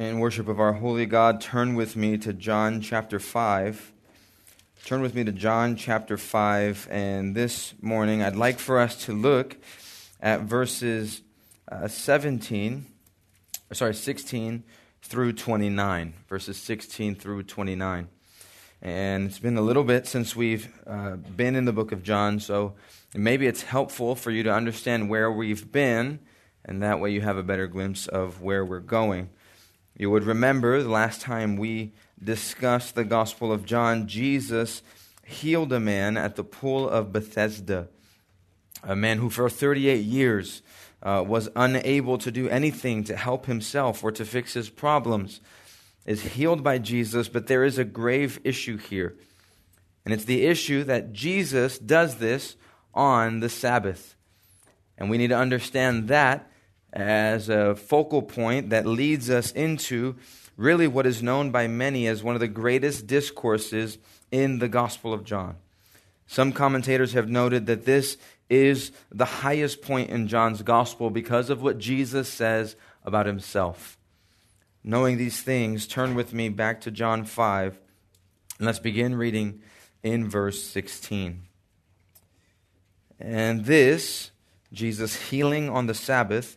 in worship of our holy God, turn with me to John chapter 5. Turn with me to John chapter 5. And this morning, I'd like for us to look at verses uh, 17, sorry, 16 through 29. Verses 16 through 29. And it's been a little bit since we've uh, been in the book of John, so maybe it's helpful for you to understand where we've been, and that way you have a better glimpse of where we're going. You would remember the last time we discussed the Gospel of John, Jesus healed a man at the pool of Bethesda, a man who for 38 years uh, was unable to do anything to help himself or to fix his problems, is healed by Jesus, but there is a grave issue here. And it's the issue that Jesus does this on the Sabbath. And we need to understand that as a focal point that leads us into really what is known by many as one of the greatest discourses in the Gospel of John. Some commentators have noted that this is the highest point in John's Gospel because of what Jesus says about himself. Knowing these things, turn with me back to John 5, and let's begin reading in verse 16. And this, Jesus healing on the Sabbath,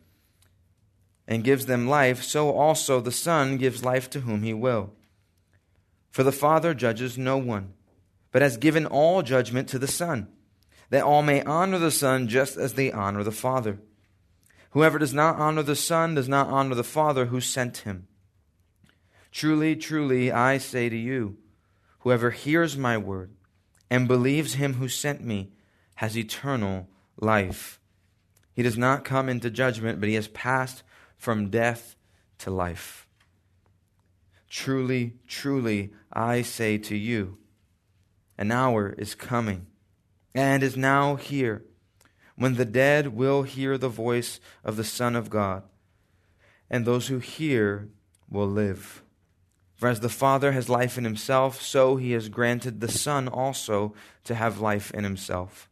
and gives them life, so also the Son gives life to whom he will. For the Father judges no one, but has given all judgment to the Son, that all may honor the Son just as they honor the Father. Whoever does not honor the Son does not honor the Father who sent him. Truly, truly, I say to you, whoever hears my word and believes him who sent me has eternal life. He does not come into judgment, but he has passed from death to life. Truly, truly, I say to you, an hour is coming and is now here when the dead will hear the voice of the Son of God, and those who hear will live. For as the Father has life in himself, so he has granted the Son also to have life in himself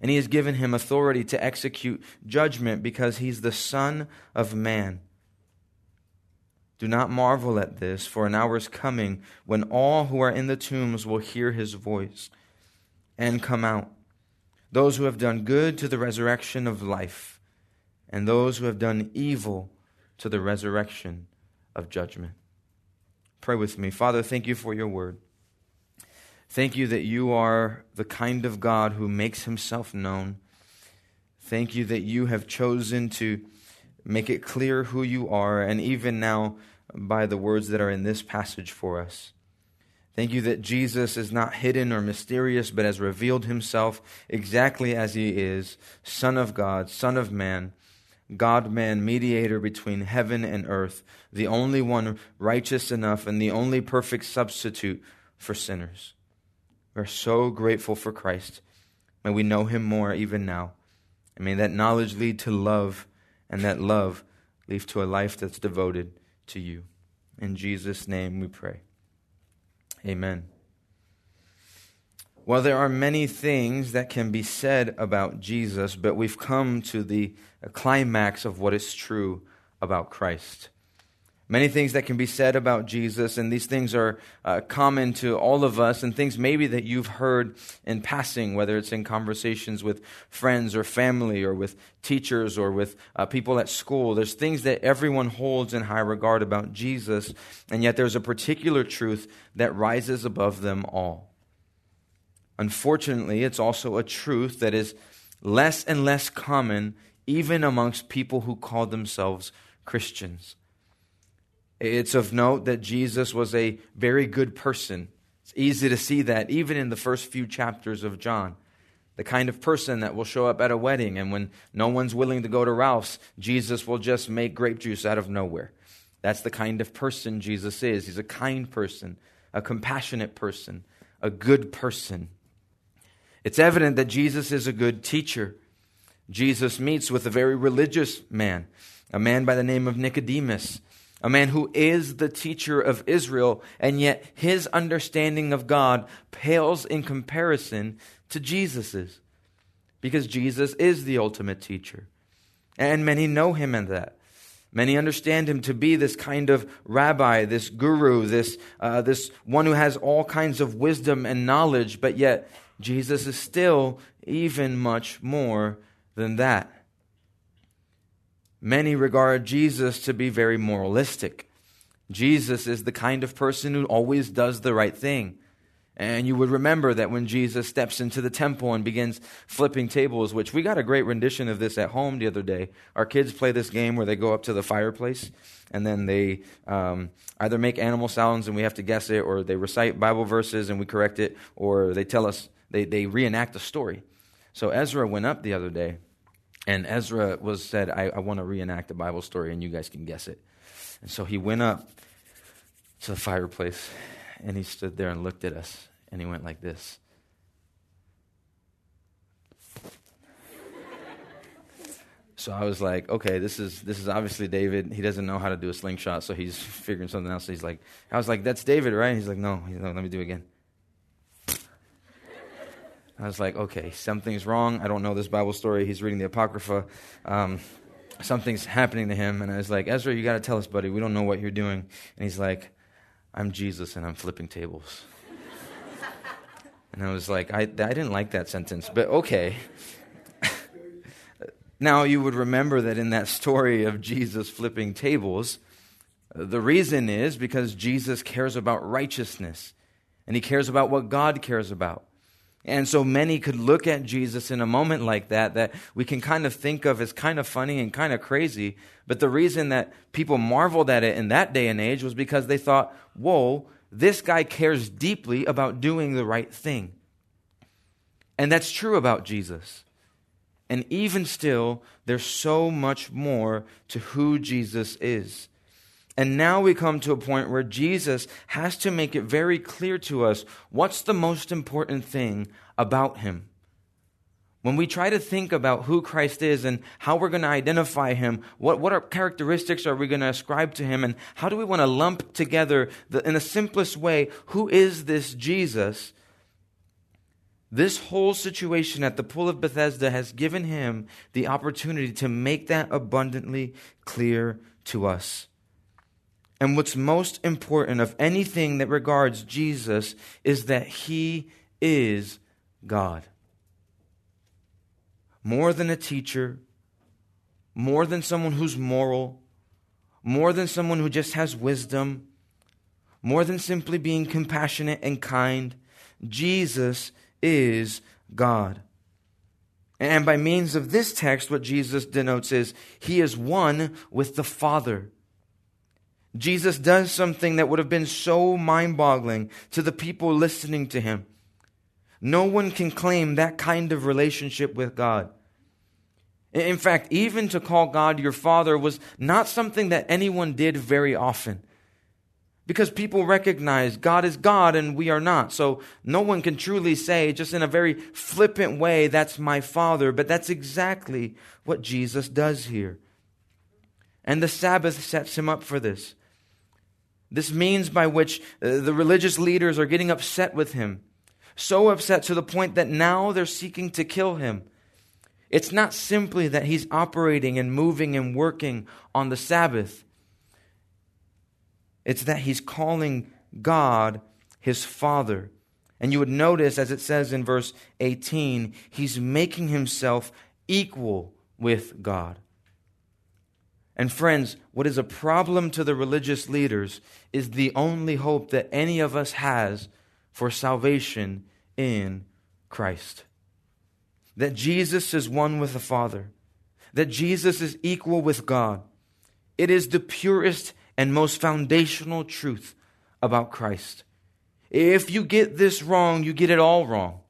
and he has given him authority to execute judgment because he's the Son of Man. Do not marvel at this, for an hour is coming when all who are in the tombs will hear his voice and come out. Those who have done good to the resurrection of life, and those who have done evil to the resurrection of judgment. Pray with me. Father, thank you for your word. Thank you that you are the kind of God who makes himself known. Thank you that you have chosen to make it clear who you are, and even now by the words that are in this passage for us. Thank you that Jesus is not hidden or mysterious, but has revealed himself exactly as he is Son of God, Son of Man, God man, mediator between heaven and earth, the only one righteous enough and the only perfect substitute for sinners. We're so grateful for Christ. May we know him more even now. And may that knowledge lead to love, and that love lead to a life that's devoted to you. In Jesus' name we pray. Amen. Well, there are many things that can be said about Jesus, but we've come to the climax of what is true about Christ. Many things that can be said about Jesus, and these things are uh, common to all of us, and things maybe that you've heard in passing, whether it's in conversations with friends or family, or with teachers, or with uh, people at school. There's things that everyone holds in high regard about Jesus, and yet there's a particular truth that rises above them all. Unfortunately, it's also a truth that is less and less common even amongst people who call themselves Christians. It's of note that Jesus was a very good person. It's easy to see that even in the first few chapters of John. The kind of person that will show up at a wedding, and when no one's willing to go to Ralph's, Jesus will just make grape juice out of nowhere. That's the kind of person Jesus is. He's a kind person, a compassionate person, a good person. It's evident that Jesus is a good teacher. Jesus meets with a very religious man, a man by the name of Nicodemus a man who is the teacher of Israel, and yet his understanding of God pales in comparison to Jesus's, because Jesus is the ultimate teacher. And many know him in that. Many understand him to be this kind of rabbi, this guru, this, uh, this one who has all kinds of wisdom and knowledge, but yet Jesus is still even much more than that. Many regard Jesus to be very moralistic. Jesus is the kind of person who always does the right thing. And you would remember that when Jesus steps into the temple and begins flipping tables, which we got a great rendition of this at home the other day. Our kids play this game where they go up to the fireplace and then they um, either make animal sounds and we have to guess it, or they recite Bible verses and we correct it, or they tell us, they, they reenact a story. So Ezra went up the other day and Ezra was said, I, I want to reenact a Bible story and you guys can guess it. And so he went up to the fireplace and he stood there and looked at us and he went like this. So I was like, okay, this is this is obviously David. He doesn't know how to do a slingshot, so he's figuring something else. So he's like, I was like, that's David, right? He's like, no. He's like, let me do it again. I was like, okay, something's wrong. I don't know this Bible story. He's reading the Apocrypha. Um, something's happening to him. And I was like, Ezra, you got to tell us, buddy. We don't know what you're doing. And he's like, I'm Jesus and I'm flipping tables. and I was like, I, I didn't like that sentence, but okay. now, you would remember that in that story of Jesus flipping tables, the reason is because Jesus cares about righteousness and he cares about what God cares about. And so many could look at Jesus in a moment like that, that we can kind of think of as kind of funny and kind of crazy. But the reason that people marveled at it in that day and age was because they thought, whoa, this guy cares deeply about doing the right thing. And that's true about Jesus. And even still, there's so much more to who Jesus is. And now we come to a point where Jesus has to make it very clear to us what's the most important thing about him. When we try to think about who Christ is and how we're going to identify him, what, what are characteristics are we going to ascribe to him, and how do we want to lump together, the, in the simplest way, who is this Jesus? This whole situation at the Pool of Bethesda has given him the opportunity to make that abundantly clear to us. And what's most important of anything that regards Jesus is that he is God. More than a teacher, more than someone who's moral, more than someone who just has wisdom, more than simply being compassionate and kind, Jesus is God. And by means of this text, what Jesus denotes is he is one with the Father. Jesus does something that would have been so mind boggling to the people listening to him. No one can claim that kind of relationship with God. In fact, even to call God your Father was not something that anyone did very often. Because people recognize God is God and we are not. So no one can truly say, just in a very flippant way, that's my Father. But that's exactly what Jesus does here. And the Sabbath sets him up for this. This means by which uh, the religious leaders are getting upset with him. So upset to the point that now they're seeking to kill him. It's not simply that he's operating and moving and working on the Sabbath. It's that he's calling God his Father. And you would notice, as it says in verse 18, he's making himself equal with God. And friends, what is a problem to the religious leaders is the only hope that any of us has for salvation in Christ. That Jesus is one with the Father, that Jesus is equal with God. It is the purest and most foundational truth about Christ. If you get this wrong, you get it all wrong.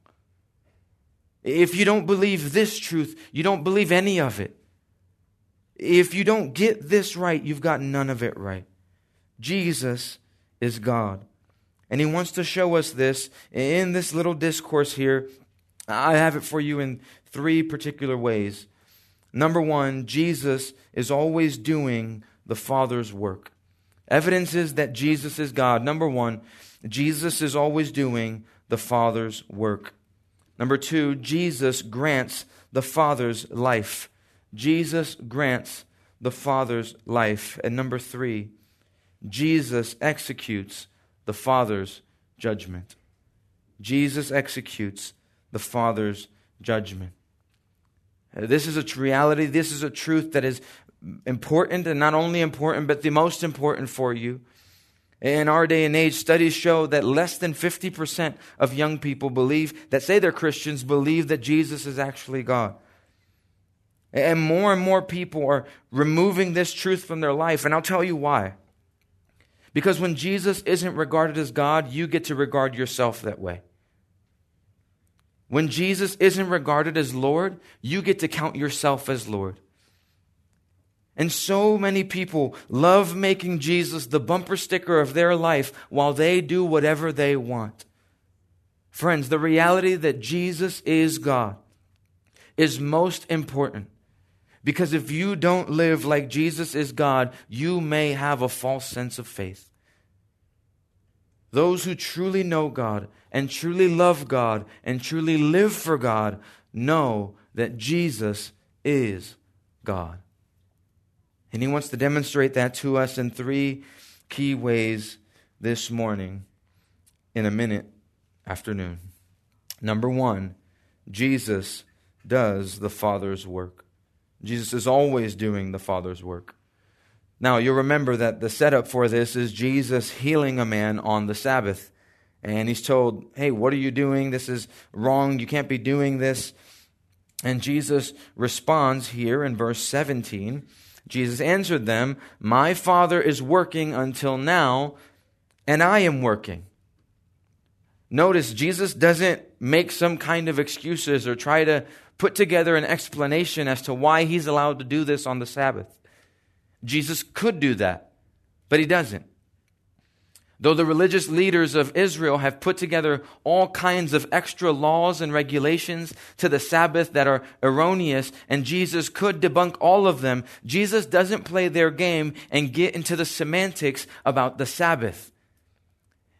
If you don't believe this truth, you don't believe any of it. If you don't get this right, you've got none of it right. Jesus is God. And he wants to show us this in this little discourse here. I have it for you in three particular ways. Number one, Jesus is always doing the Father's work. Evidence is that Jesus is God. Number one, Jesus is always doing the Father's work. Number two, Jesus grants the Father's life. Jesus grants the Father's life. And number three, Jesus executes the Father's judgment. Jesus executes the Father's judgment. Uh, this is a reality. This is a truth that is important, and not only important, but the most important for you. In our day and age, studies show that less than 50% of young people believe, that say they're Christians, believe that Jesus is actually God. And more and more people are removing this truth from their life. And I'll tell you why. Because when Jesus isn't regarded as God, you get to regard yourself that way. When Jesus isn't regarded as Lord, you get to count yourself as Lord. And so many people love making Jesus the bumper sticker of their life while they do whatever they want. Friends, the reality that Jesus is God is most important. Because if you don't live like Jesus is God, you may have a false sense of faith. Those who truly know God and truly love God and truly live for God know that Jesus is God. And He wants to demonstrate that to us in three key ways this morning in a minute afternoon. Number one, Jesus does the Father's work. Jesus is always doing the Father's work. Now, you'll remember that the setup for this is Jesus healing a man on the Sabbath. And he's told, Hey, what are you doing? This is wrong. You can't be doing this. And Jesus responds here in verse 17. Jesus answered them, My Father is working until now, and I am working. Notice Jesus doesn't make some kind of excuses or try to put together an explanation as to why he's allowed to do this on the Sabbath. Jesus could do that, but he doesn't. Though the religious leaders of Israel have put together all kinds of extra laws and regulations to the Sabbath that are erroneous, and Jesus could debunk all of them, Jesus doesn't play their game and get into the semantics about the Sabbath.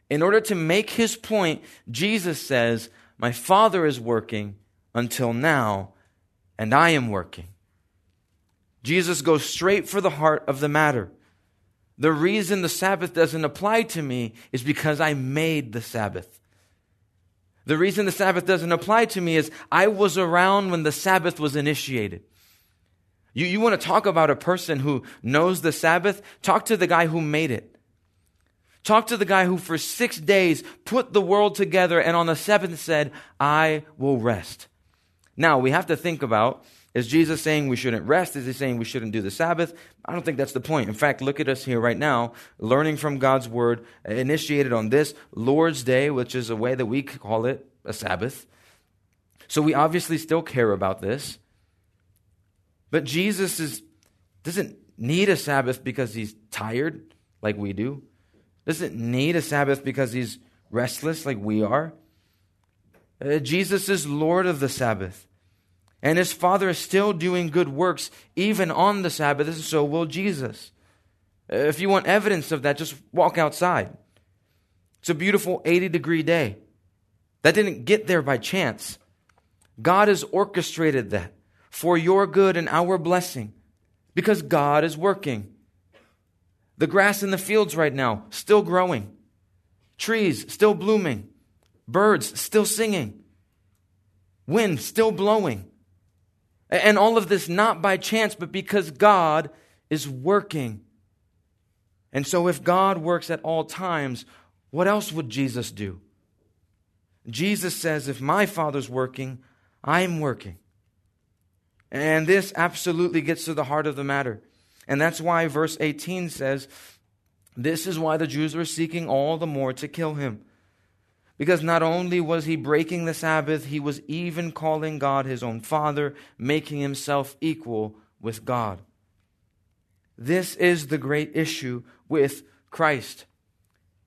In order to make his point, Jesus says, My Father is working until now, and I am working. Jesus goes straight for the heart of the matter. The reason the Sabbath doesn't apply to me is because I made the Sabbath. The reason the Sabbath doesn't apply to me is I was around when the Sabbath was initiated. You, you want to talk about a person who knows the Sabbath? Talk to the guy who made it. Talk to the guy who for six days put the world together and on the seventh said, I will rest. Now, we have to think about is Jesus saying we shouldn't rest? Is he saying we shouldn't do the Sabbath? I don't think that's the point. In fact, look at us here right now, learning from God's word, initiated on this Lord's Day, which is a way that we call it a Sabbath. So we obviously still care about this. But Jesus is, doesn't need a Sabbath because he's tired like we do. Doesn't need a Sabbath because he's restless like we are. Uh, Jesus is Lord of the Sabbath. And his Father is still doing good works even on the Sabbath, and so will Jesus. If you want evidence of that, just walk outside. It's a beautiful 80 degree day. That didn't get there by chance. God has orchestrated that for your good and our blessing because God is working. The grass in the fields right now, still growing. Trees still blooming. Birds still singing. Wind still blowing. And all of this not by chance, but because God is working. And so, if God works at all times, what else would Jesus do? Jesus says, If my Father's working, I'm working. And this absolutely gets to the heart of the matter. And that's why verse 18 says, This is why the Jews were seeking all the more to kill him. Because not only was he breaking the Sabbath, he was even calling God his own Father, making himself equal with God. This is the great issue with Christ.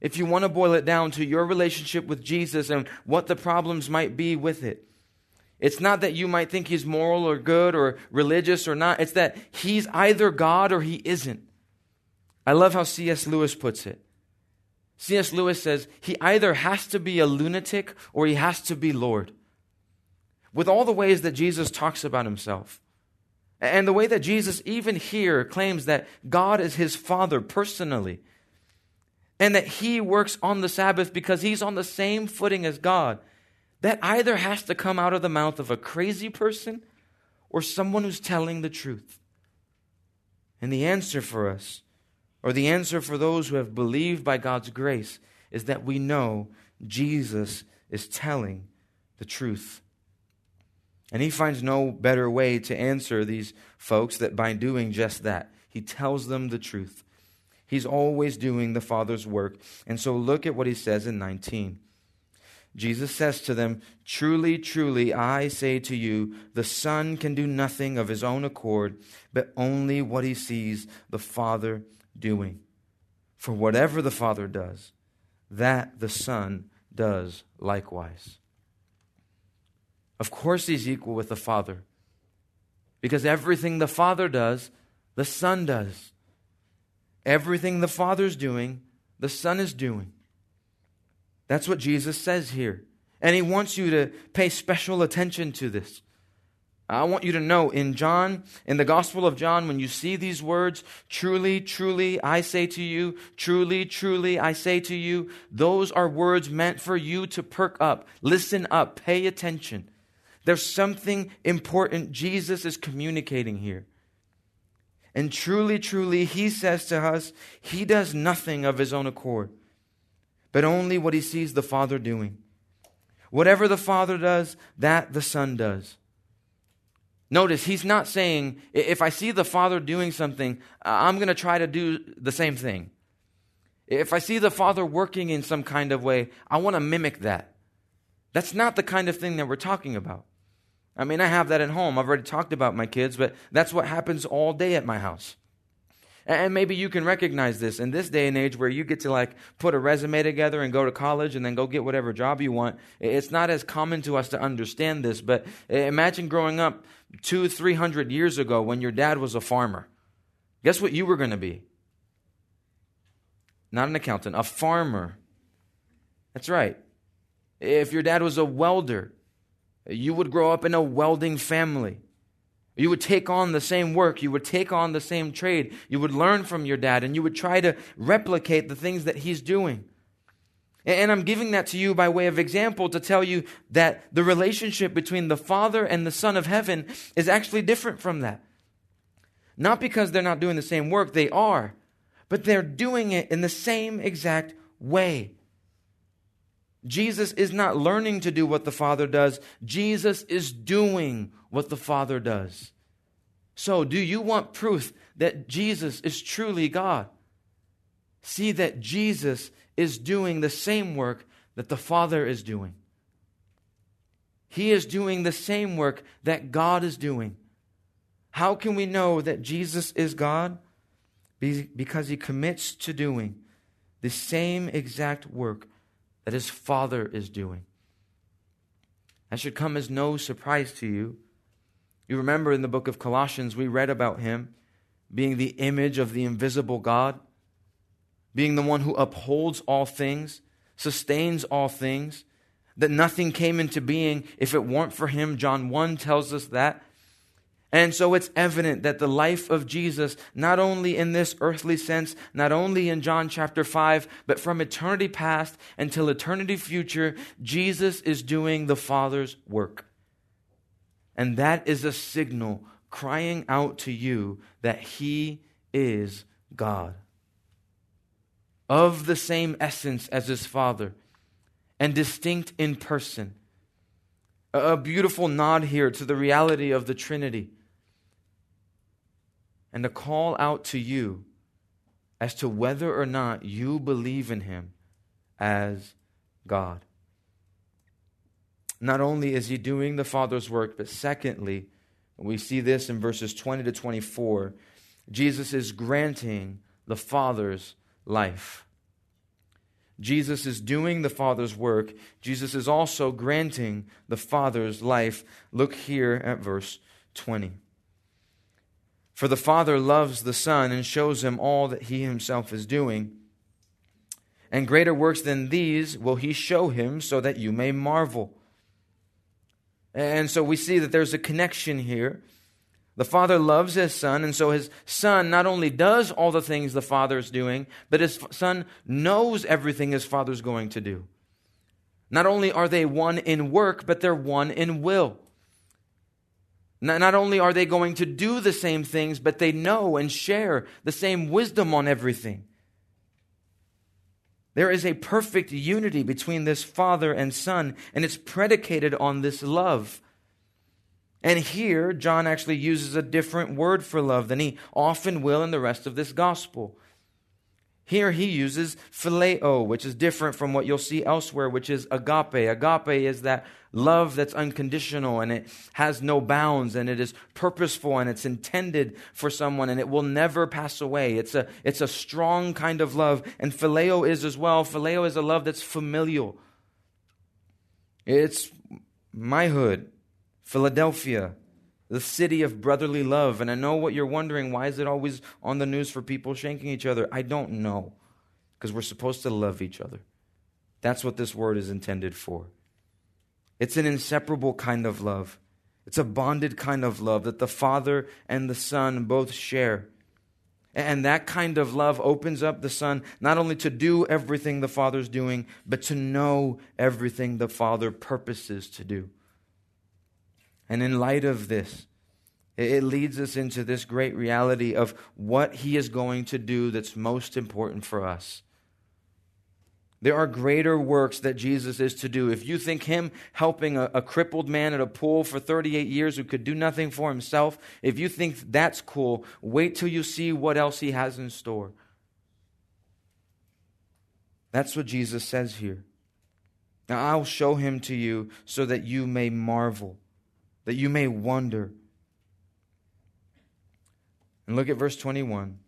If you want to boil it down to your relationship with Jesus and what the problems might be with it, it's not that you might think he's moral or good or religious or not. It's that he's either God or he isn't. I love how C.S. Lewis puts it. C.S. Lewis says he either has to be a lunatic or he has to be Lord. With all the ways that Jesus talks about himself, and the way that Jesus, even here, claims that God is his Father personally, and that he works on the Sabbath because he's on the same footing as God that either has to come out of the mouth of a crazy person or someone who's telling the truth. And the answer for us, or the answer for those who have believed by God's grace, is that we know Jesus is telling the truth. And he finds no better way to answer these folks that by doing just that. He tells them the truth. He's always doing the Father's work. And so look at what he says in 19. Jesus says to them, Truly, truly, I say to you, the Son can do nothing of his own accord, but only what he sees the Father doing. For whatever the Father does, that the Son does likewise. Of course, he's equal with the Father, because everything the Father does, the Son does. Everything the Father's doing, the Son is doing. That's what Jesus says here. And he wants you to pay special attention to this. I want you to know in John, in the Gospel of John, when you see these words, truly, truly, I say to you, truly, truly, I say to you, those are words meant for you to perk up, listen up, pay attention. There's something important Jesus is communicating here. And truly, truly, he says to us, he does nothing of his own accord but only what he sees the Father doing. Whatever the Father does, that the Son does. Notice, he's not saying, if I see the Father doing something, I'm going to try to do the same thing. If I see the Father working in some kind of way, I want to mimic that. That's not the kind of thing that we're talking about. I mean, I have that at home. I've already talked about my kids, but that's what happens all day at my house. And maybe you can recognize this in this day and age where you get to like put a resume together and go to college and then go get whatever job you want. It's not as common to us to understand this, but imagine growing up two, three hundred years ago when your dad was a farmer. Guess what you were going to be? Not an accountant, a farmer. That's right. If your dad was a welder, you would grow up in a welding family. You would take on the same work. You would take on the same trade. You would learn from your dad and you would try to replicate the things that he's doing. And I'm giving that to you by way of example to tell you that the relationship between the Father and the Son of Heaven is actually different from that. Not because they're not doing the same work, they are, but they're doing it in the same exact way. Jesus is not learning to do what the Father does, Jesus is doing what the Father does. So, do you want proof that Jesus is truly God? See that Jesus is doing the same work that the Father is doing. He is doing the same work that God is doing. How can we know that Jesus is God? Because he commits to doing the same exact work that his Father is doing. That should come as no surprise to you. You remember in the book of Colossians, we read about him being the image of the invisible God, being the one who upholds all things, sustains all things, that nothing came into being if it weren't for him. John 1 tells us that. And so it's evident that the life of Jesus, not only in this earthly sense, not only in John chapter 5, but from eternity past until eternity future, Jesus is doing the Father's work. And that is a signal crying out to you that He is God. Of the same essence as His Father and distinct in person. A beautiful nod here to the reality of the Trinity and to call out to you as to whether or not you believe in him as God. Not only is he doing the Father's work, but secondly, we see this in verses 20 to 24, Jesus is granting the Father's life. Jesus is doing the Father's work. Jesus is also granting the Father's life. Look here at verse 20. For the Father loves the Son and shows him all that he himself is doing. And greater works than these will he show him so that you may marvel. And so we see that there's a connection here. The Father loves His Son, and so His Son not only does all the things the Father is doing, but His Son knows everything His Father is going to do. Not only are they one in work, but they're one in will. Not only are they going to do the same things, but they know and share the same wisdom on everything. There is a perfect unity between this Father and Son, and it's predicated on this love. And here, John actually uses a different word for love than he often will in the rest of this gospel. Here he uses phileo, which is different from what you'll see elsewhere, which is agape. Agape is that love that's unconditional and it has no bounds and it is purposeful and it's intended for someone and it will never pass away. It's a, it's a strong kind of love. And phileo is as well. Phileo is a love that's familial. It's my hood, Philadelphia, the city of brotherly love. And I know what you're wondering why is it always on the news for people shanking each other? I don't know. Because we're supposed to love each other. That's what this word is intended for. It's an inseparable kind of love. It's a bonded kind of love that the Father and the Son both share. And that kind of love opens up the Son not only to do everything the Father's doing, but to know everything the Father purposes to do. And in light of this, it leads us into this great reality of what He is going to do that's most important for us. There are greater works that Jesus is to do. If you think him helping a, a, crippled man at a pool for 38 years who could do nothing for himself, if you think that's cool, wait till you see what else he has in store. That's what Jesus says here. Now I'll show him to you so that you may marvel, that you may wonder. And look at verse 21.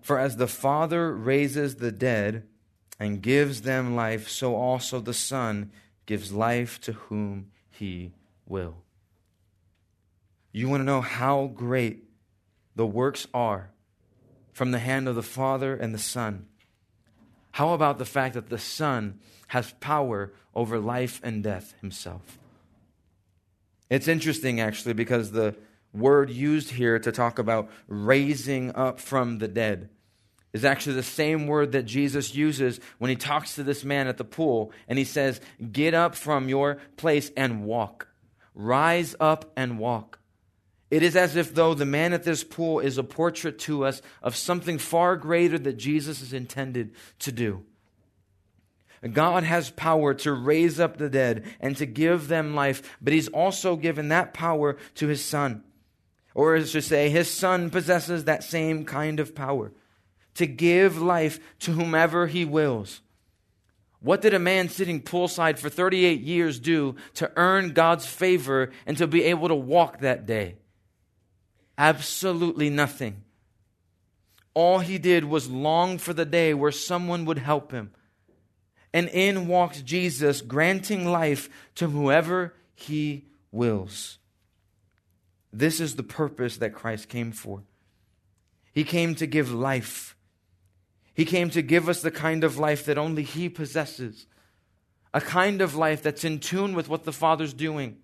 For as the Father raises the dead, and gives them life, so also the Son gives life to whom he will. You want to know how great the works are from the hand of the Father and the Son? How about the fact that the Son has power over life and death himself? It's interesting, actually, because the word used here to talk about raising up from the dead is actually the same word that Jesus uses when he talks to this man at the pool and he says, Get up from your place and walk. Rise up and walk. It is as if though the man at this pool is a portrait to us of something far greater that Jesus is intended to do. God has power to raise up the dead and to give them life, but he's also given that power to his son. Or as to say, his son possesses that same kind of power to give life to whomever he wills. What did a man sitting poolside for 38 years do to earn God's favor and to be able to walk that day? Absolutely nothing. All he did was long for the day where someone would help him. And in walks Jesus, granting life to whoever he wills. This is the purpose that Christ came for. He came to give life he came to give us the kind of life that only He possesses, a kind of life that's in tune with what the Father's doing,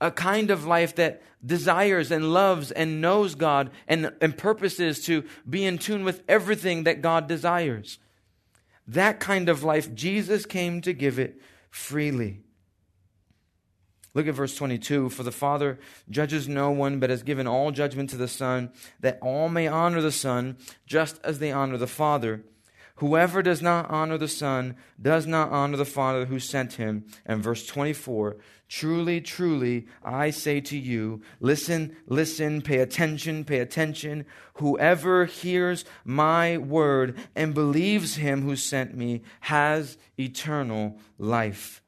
a kind of life that desires and loves and knows God and, and purposes to be in tune with everything that God desires. That kind of life, Jesus came to give it freely. Look at verse 22. For the Father judges no one, but has given all judgment to the Son, that all may honor the Son, just as they honor the Father. Whoever does not honor the Son does not honor the Father who sent him. And verse 24 Truly, truly, I say to you, listen, listen, pay attention, pay attention. Whoever hears my word and believes him who sent me has eternal life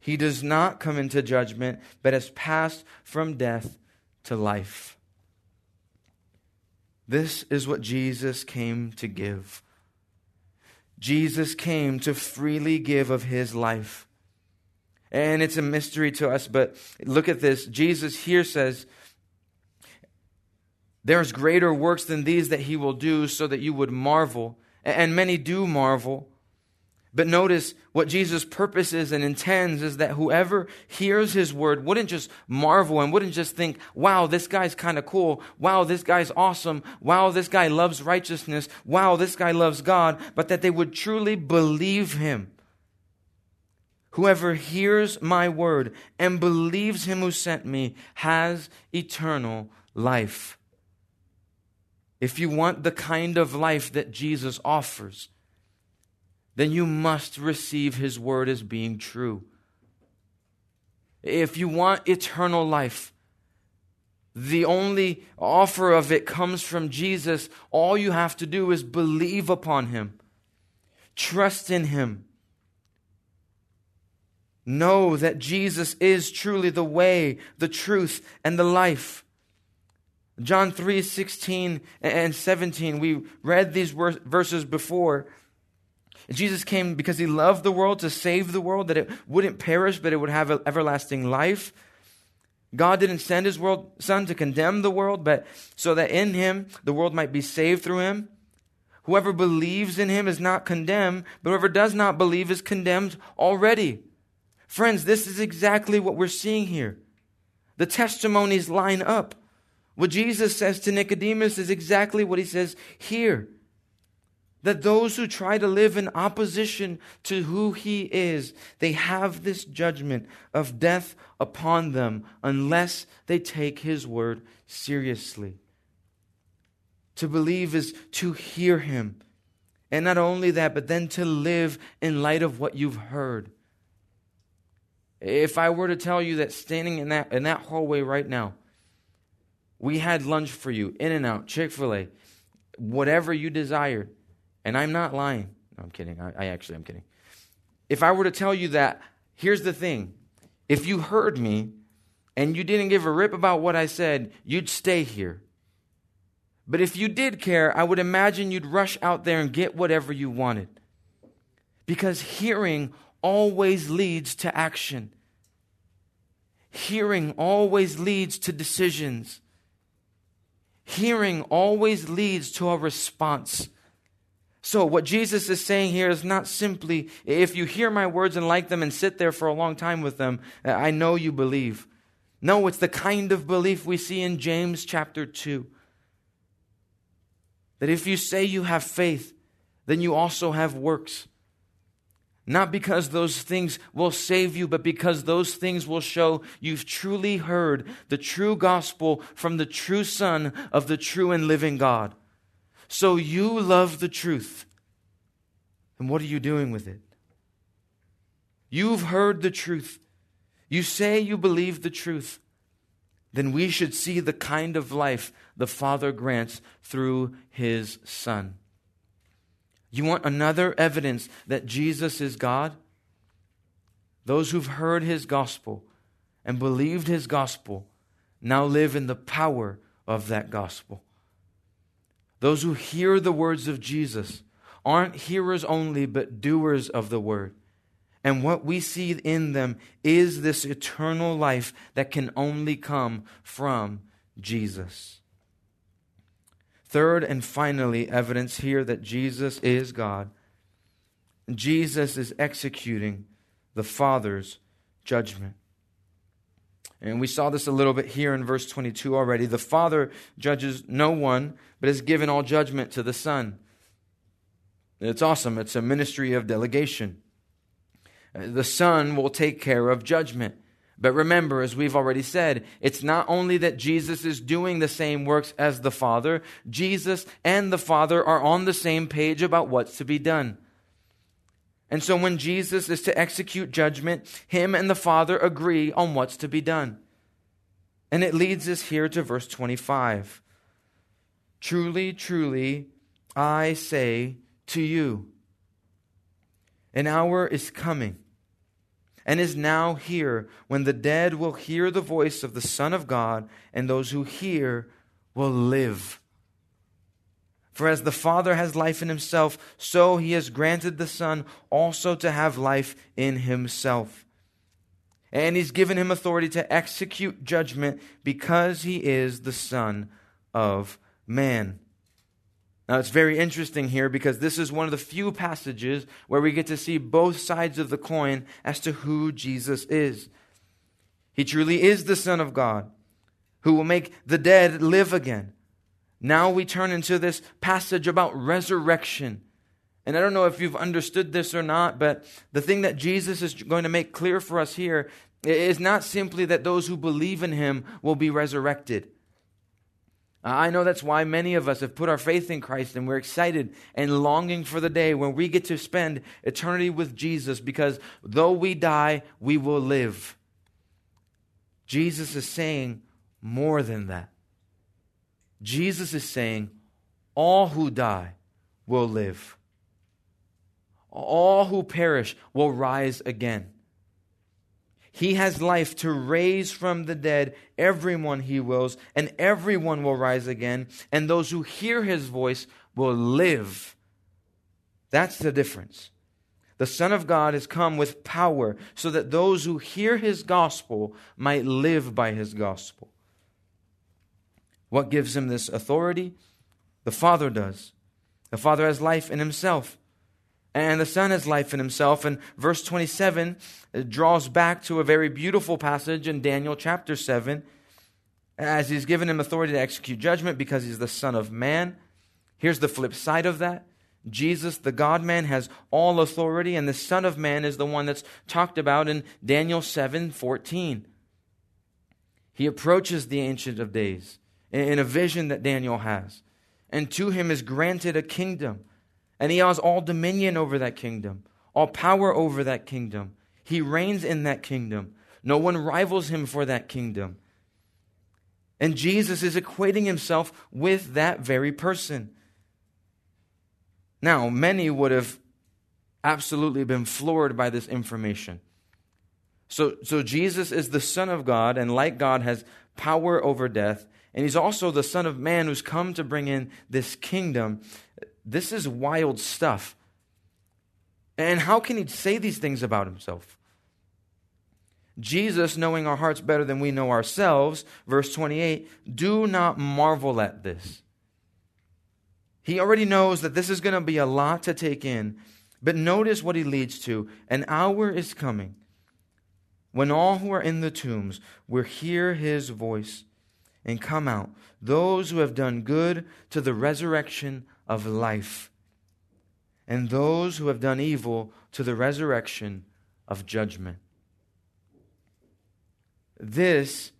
he does not come into judgment, but has passed from death to life. This is what Jesus came to give. Jesus came to freely give of his life. And it's a mystery to us, but look at this. Jesus here says, There's greater works than these that he will do, so that you would marvel. And many do marvel. But notice what Jesus' purposes and intends is that whoever hears his word wouldn't just marvel and wouldn't just think, wow, this guy's kind of cool. Wow, this guy's awesome. Wow, this guy loves righteousness. Wow, this guy loves God. But that they would truly believe him. Whoever hears my word and believes him who sent me has eternal life. If you want the kind of life that Jesus offers, then you must receive his word as being true. If you want eternal life, the only offer of it comes from Jesus. All you have to do is believe upon him, trust in him. Know that Jesus is truly the way, the truth, and the life. John 3 16 and 17, we read these verses before. Jesus came because he loved the world to save the world, that it wouldn't perish, but it would have everlasting life. God didn't send his world, son to condemn the world, but so that in him the world might be saved through him. Whoever believes in him is not condemned, but whoever does not believe is condemned already. Friends, this is exactly what we're seeing here. The testimonies line up. What Jesus says to Nicodemus is exactly what he says here that those who try to live in opposition to who he is, they have this judgment of death upon them unless they take his word seriously. To believe is to hear him. And not only that, but then to live in light of what you've heard. If I were to tell you that standing in that, in that hallway right now, we had lunch for you, In and Out, Chick fil A, whatever you desired and I'm not lying. No, I'm kidding. I, I actually am kidding. If I were to tell you that, here's the thing if you heard me and you didn't give a rip about what I said, you'd stay here. But if you did care, I would imagine you'd rush out there and get whatever you wanted. Because hearing always leads to action. Hearing always leads to decisions. Hearing always leads to a response. So, what Jesus is saying here is not simply, if you hear my words and like them and sit there for a long time with them, uh, I know you believe. No, it's the kind of belief we see in James chapter 2. That if you say you have faith, then you also have works. Not because those things will save you, but because those things will show you've truly heard the true gospel from the true Son of the true and living God. So you love the truth. And what are you doing with it? You've heard the truth. You say you believe the truth. Then we should see the kind of life the Father grants through His Son. You want another evidence that Jesus is God? Those who've heard His gospel and believed His gospel now live in the power of that gospel. Those who hear the words of Jesus aren't hearers only, but doers of the word. And what we see in them is this eternal life that can only come from Jesus. Third and finally, evidence here that Jesus is God. Jesus is executing the Father's judgment. And we saw this a little bit here in verse 22 already. The Father judges no one, but has given all judgment to the Son. It's awesome. It's a ministry of delegation. Uh, the Son will take care of judgment. But remember, as we've already said, it's not only that Jesus is doing the same works as the Father, Jesus and the Father are on the same page about what's to be done. And so when Jesus is to execute judgment, him and the Father agree on what's to be done. And it leads us here to verse 25. Truly, truly, I say to you, an hour is coming and is now here when the dead will hear the voice of the Son of God, and those who hear will live. For as the Father has life in himself, so he has granted the Son also to have life in himself. And he's given him authority to execute judgment because he is the Son of Man. Now, it's very interesting here because this is one of the few passages where we get to see both sides of the coin as to who Jesus is. He truly is the Son of God who will make the dead live again. Now we turn into this passage about resurrection. And I don't know if you've understood this or not, but the thing that Jesus is going to make clear for us here is not simply that those who believe in him will be resurrected. I know that's why many of us have put our faith in Christ and we're excited and longing for the day when we get to spend eternity with Jesus because though we die, we will live. Jesus is saying more than that. Jesus is saying all who die will live, all who perish will rise again. He has life to raise from the dead everyone he wills, and everyone will rise again, and those who hear his voice will live. That's the difference. The Son of God has come with power so that those who hear his gospel might live by his gospel. What gives him this authority? The Father does. The Father has life in himself. And the Son has life in himself. And verse 27 draws back to a very beautiful passage in Daniel chapter 7, as he's given him authority to execute judgment because he's the Son of Man. Here's the flip side of that. Jesus, the God man, has all authority, and the Son of Man is the one that's talked about in Daniel 7 14. He approaches the Ancient of Days in a vision that Daniel has, and to him is granted a kingdom and he has all dominion over that kingdom, all power over that kingdom. He reigns in that kingdom. No one rivals him for that kingdom. And Jesus is equating himself with that very person. Now, many would have absolutely been floored by this information. So, so Jesus is the Son of God, and like God, has power over death. And he's also the Son of Man who's come to bring in this kingdom. This is wild stuff. And how can he say these things about himself? Jesus, knowing our hearts better than we know ourselves, verse 28, do not marvel at this. He already knows that this is going to be a lot to take in. But notice what he leads to. An hour is coming when all who are in the tombs will hear his voice and come out, those who have done good to the resurrection of life, and those who have done evil to the resurrection of judgment. This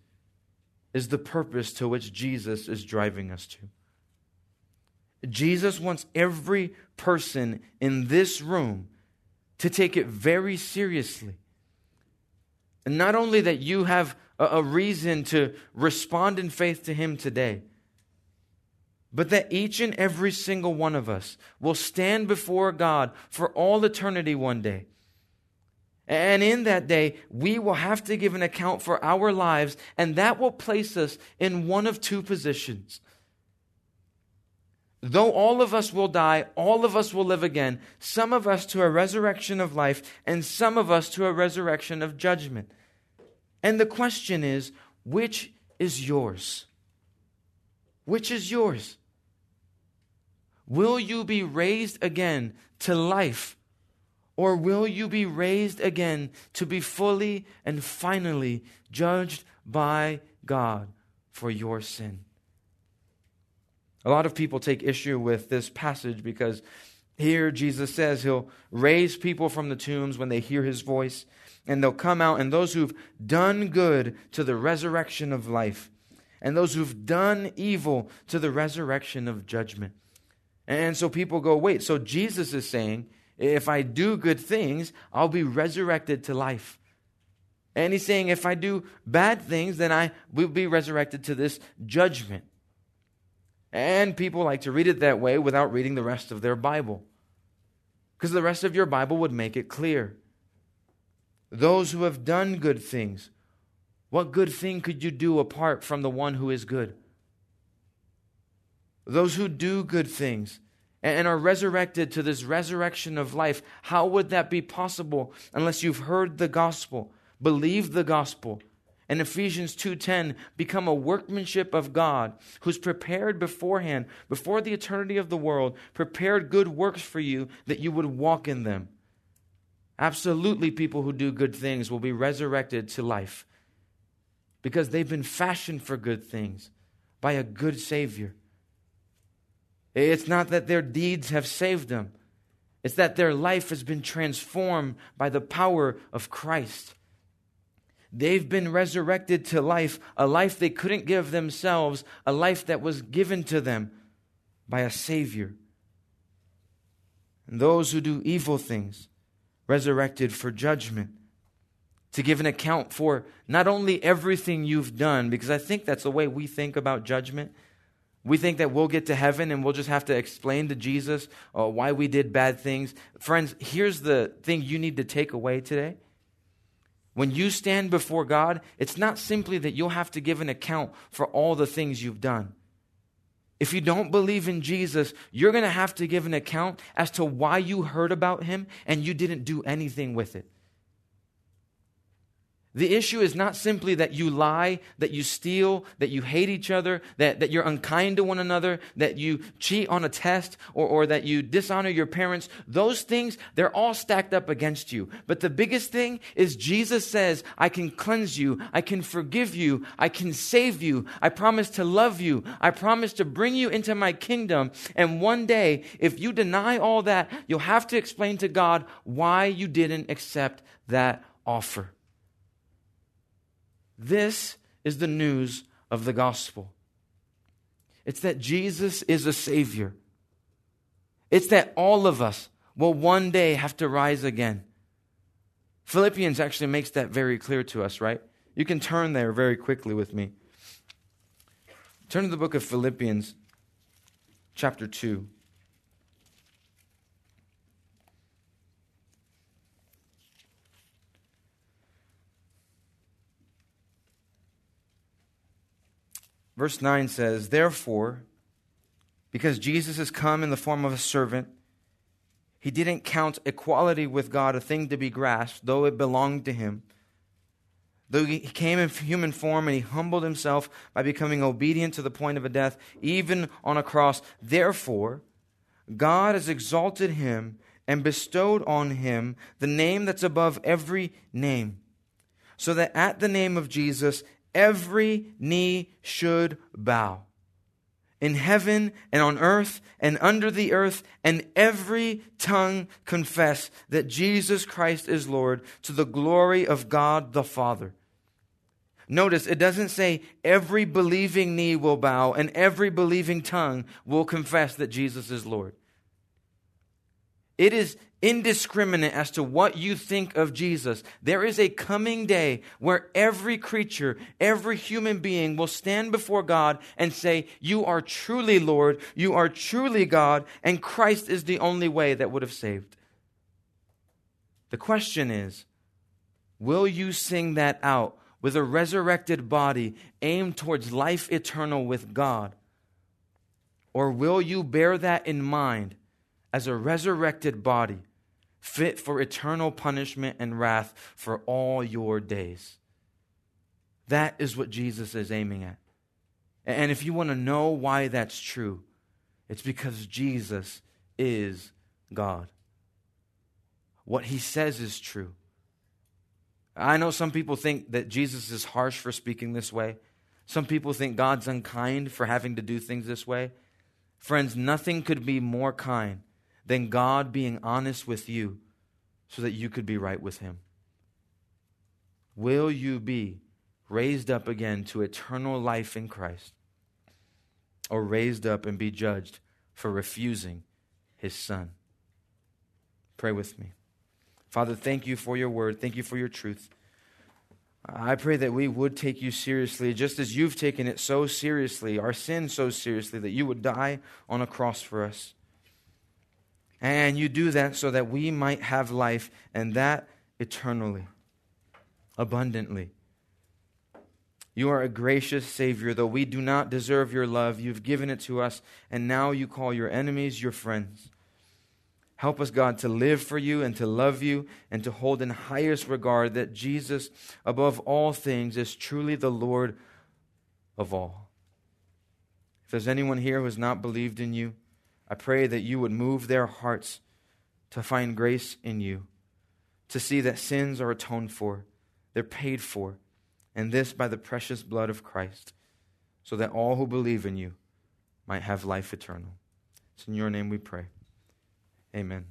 is the purpose to which Jesus is driving us to. Jesus wants every person in this room to take it very seriously. And not only that you have a, reason to respond in faith to Him today, but that each and every single one of us will stand before God for all eternity one day. And in that day, we will have to give an account for our lives, and that will place us in one of two positions. Though all of us will die, all of us will live again, some of us to a resurrection of life, and some of us to a resurrection of judgment. And the question is which is yours? Which is yours? Will you be raised again to life? Or will you be raised again to be fully and finally judged by God for your sin. A lot of people take issue with this passage because here Jesus says he'll raise people from the tombs when they hear his voice, and they'll come out, and those who've done good to the resurrection of life, and those who've done evil to the resurrection of judgment. And so people go, wait, so Jesus is saying, if I do good things, I'll be resurrected to life. And he's saying, if I do bad things, then I will be resurrected to this judgment. And people like to read it that way without reading the rest of their Bible. Because the rest of your Bible would make it clear. Those who have done good things, what good thing could you do apart from the one who is good? Those who do good things and are resurrected to this resurrection of life, how would that be possible unless you've heard the gospel, believed the gospel, and Ephesians 2:10 become a workmanship of God who's prepared beforehand before the eternity of the world prepared good works for you that you would walk in them. Absolutely people who do good things will be resurrected to life because they've been fashioned for good things by a good savior. It's not that their deeds have saved them. It's that their life has been transformed by the power of Christ. They've been resurrected to life, a life they couldn't give themselves, a life that was given to them by a Savior. And those who do evil things, resurrected for judgment, to give an account for not only everything you've done, because I think that's the way we think about judgment. We think that we'll get to heaven and we'll just have to explain to Jesus uh, why we did bad things. Friends, here's the thing you need to take away today when you stand before God, it's not simply that you'll have to give an account for all the things you've done. If you don't believe in Jesus, you're going to have to give an account as to why you heard about him and you didn't do anything with it. The issue is not simply that you lie, that you steal, that you hate each other, that, that you're unkind to one another, that you cheat on a test, or, or that you dishonor your parents. Those things, they're all stacked up against you. But the biggest thing is Jesus says, I can cleanse you, I can forgive you, I can save you, I promise to love you, I promise to bring you into my kingdom. And one day, if you deny all that, you'll have to explain to God why you didn't accept that offer. This is the news of the gospel. It's that Jesus is a Savior. It's that all of us will one day have to rise again. Philippians actually makes that very clear to us, right? You can turn there very quickly with me. Turn to the book of Philippians, chapter 2. Verse 9 says, Therefore, because Jesus has come in the form of a servant, he didn't count equality with God a thing to be grasped, though it belonged to him. Though he came in human form and he humbled himself by becoming obedient to the point of a death, even on a cross. Therefore, God has exalted him and bestowed on him the name that's above every name, so that at the name of Jesus every knee should bow in heaven and on earth and under the earth, and every tongue confess that Jesus Christ is Lord to the glory of God the Father. Notice it doesn't say every believing knee will bow and every believing tongue will confess that Jesus is Lord. It is indiscriminate as to what you think of Jesus. There is a coming day where every creature, every human being will stand before God and say, You are truly Lord, you are truly God, and Christ is the only way that would have saved. The question is, will you sing that out with a resurrected body aimed towards life eternal with God? Or will you bear that in mind as a resurrected body? Fit for eternal punishment and wrath for all your days. That is what Jesus is aiming at. And if you want to know why that's true, it's because Jesus is God. What he says is true. I know some people think that Jesus is harsh for speaking this way. Some people think God's unkind for having to do things this way. Friends, nothing could be more kind than God being honest with you so that you could be right with Him. Will you be raised up again to eternal life in Christ or raised up and be judged for refusing His Son? Pray with me. Father, thank you for your word. Thank you for your truth. I pray that we would take you seriously, just as you've taken it so seriously, our sin so seriously, that you would die on a cross for us. And you do that so that we might have life, and that eternally, abundantly. You are a gracious Savior, though we do not deserve your love. You've given it to us, and now you call your enemies your friends. Help us, God, to live for you and to love you and to hold in highest regard that Jesus, above all things, is truly the Lord of all. If there's anyone here who has not believed in you, I pray that you would move their hearts to find grace in you, to see that sins are atoned for, they're paid for, and this by the precious blood of Christ, so that all who believe in you might have life eternal. It's in your name we pray. Amen.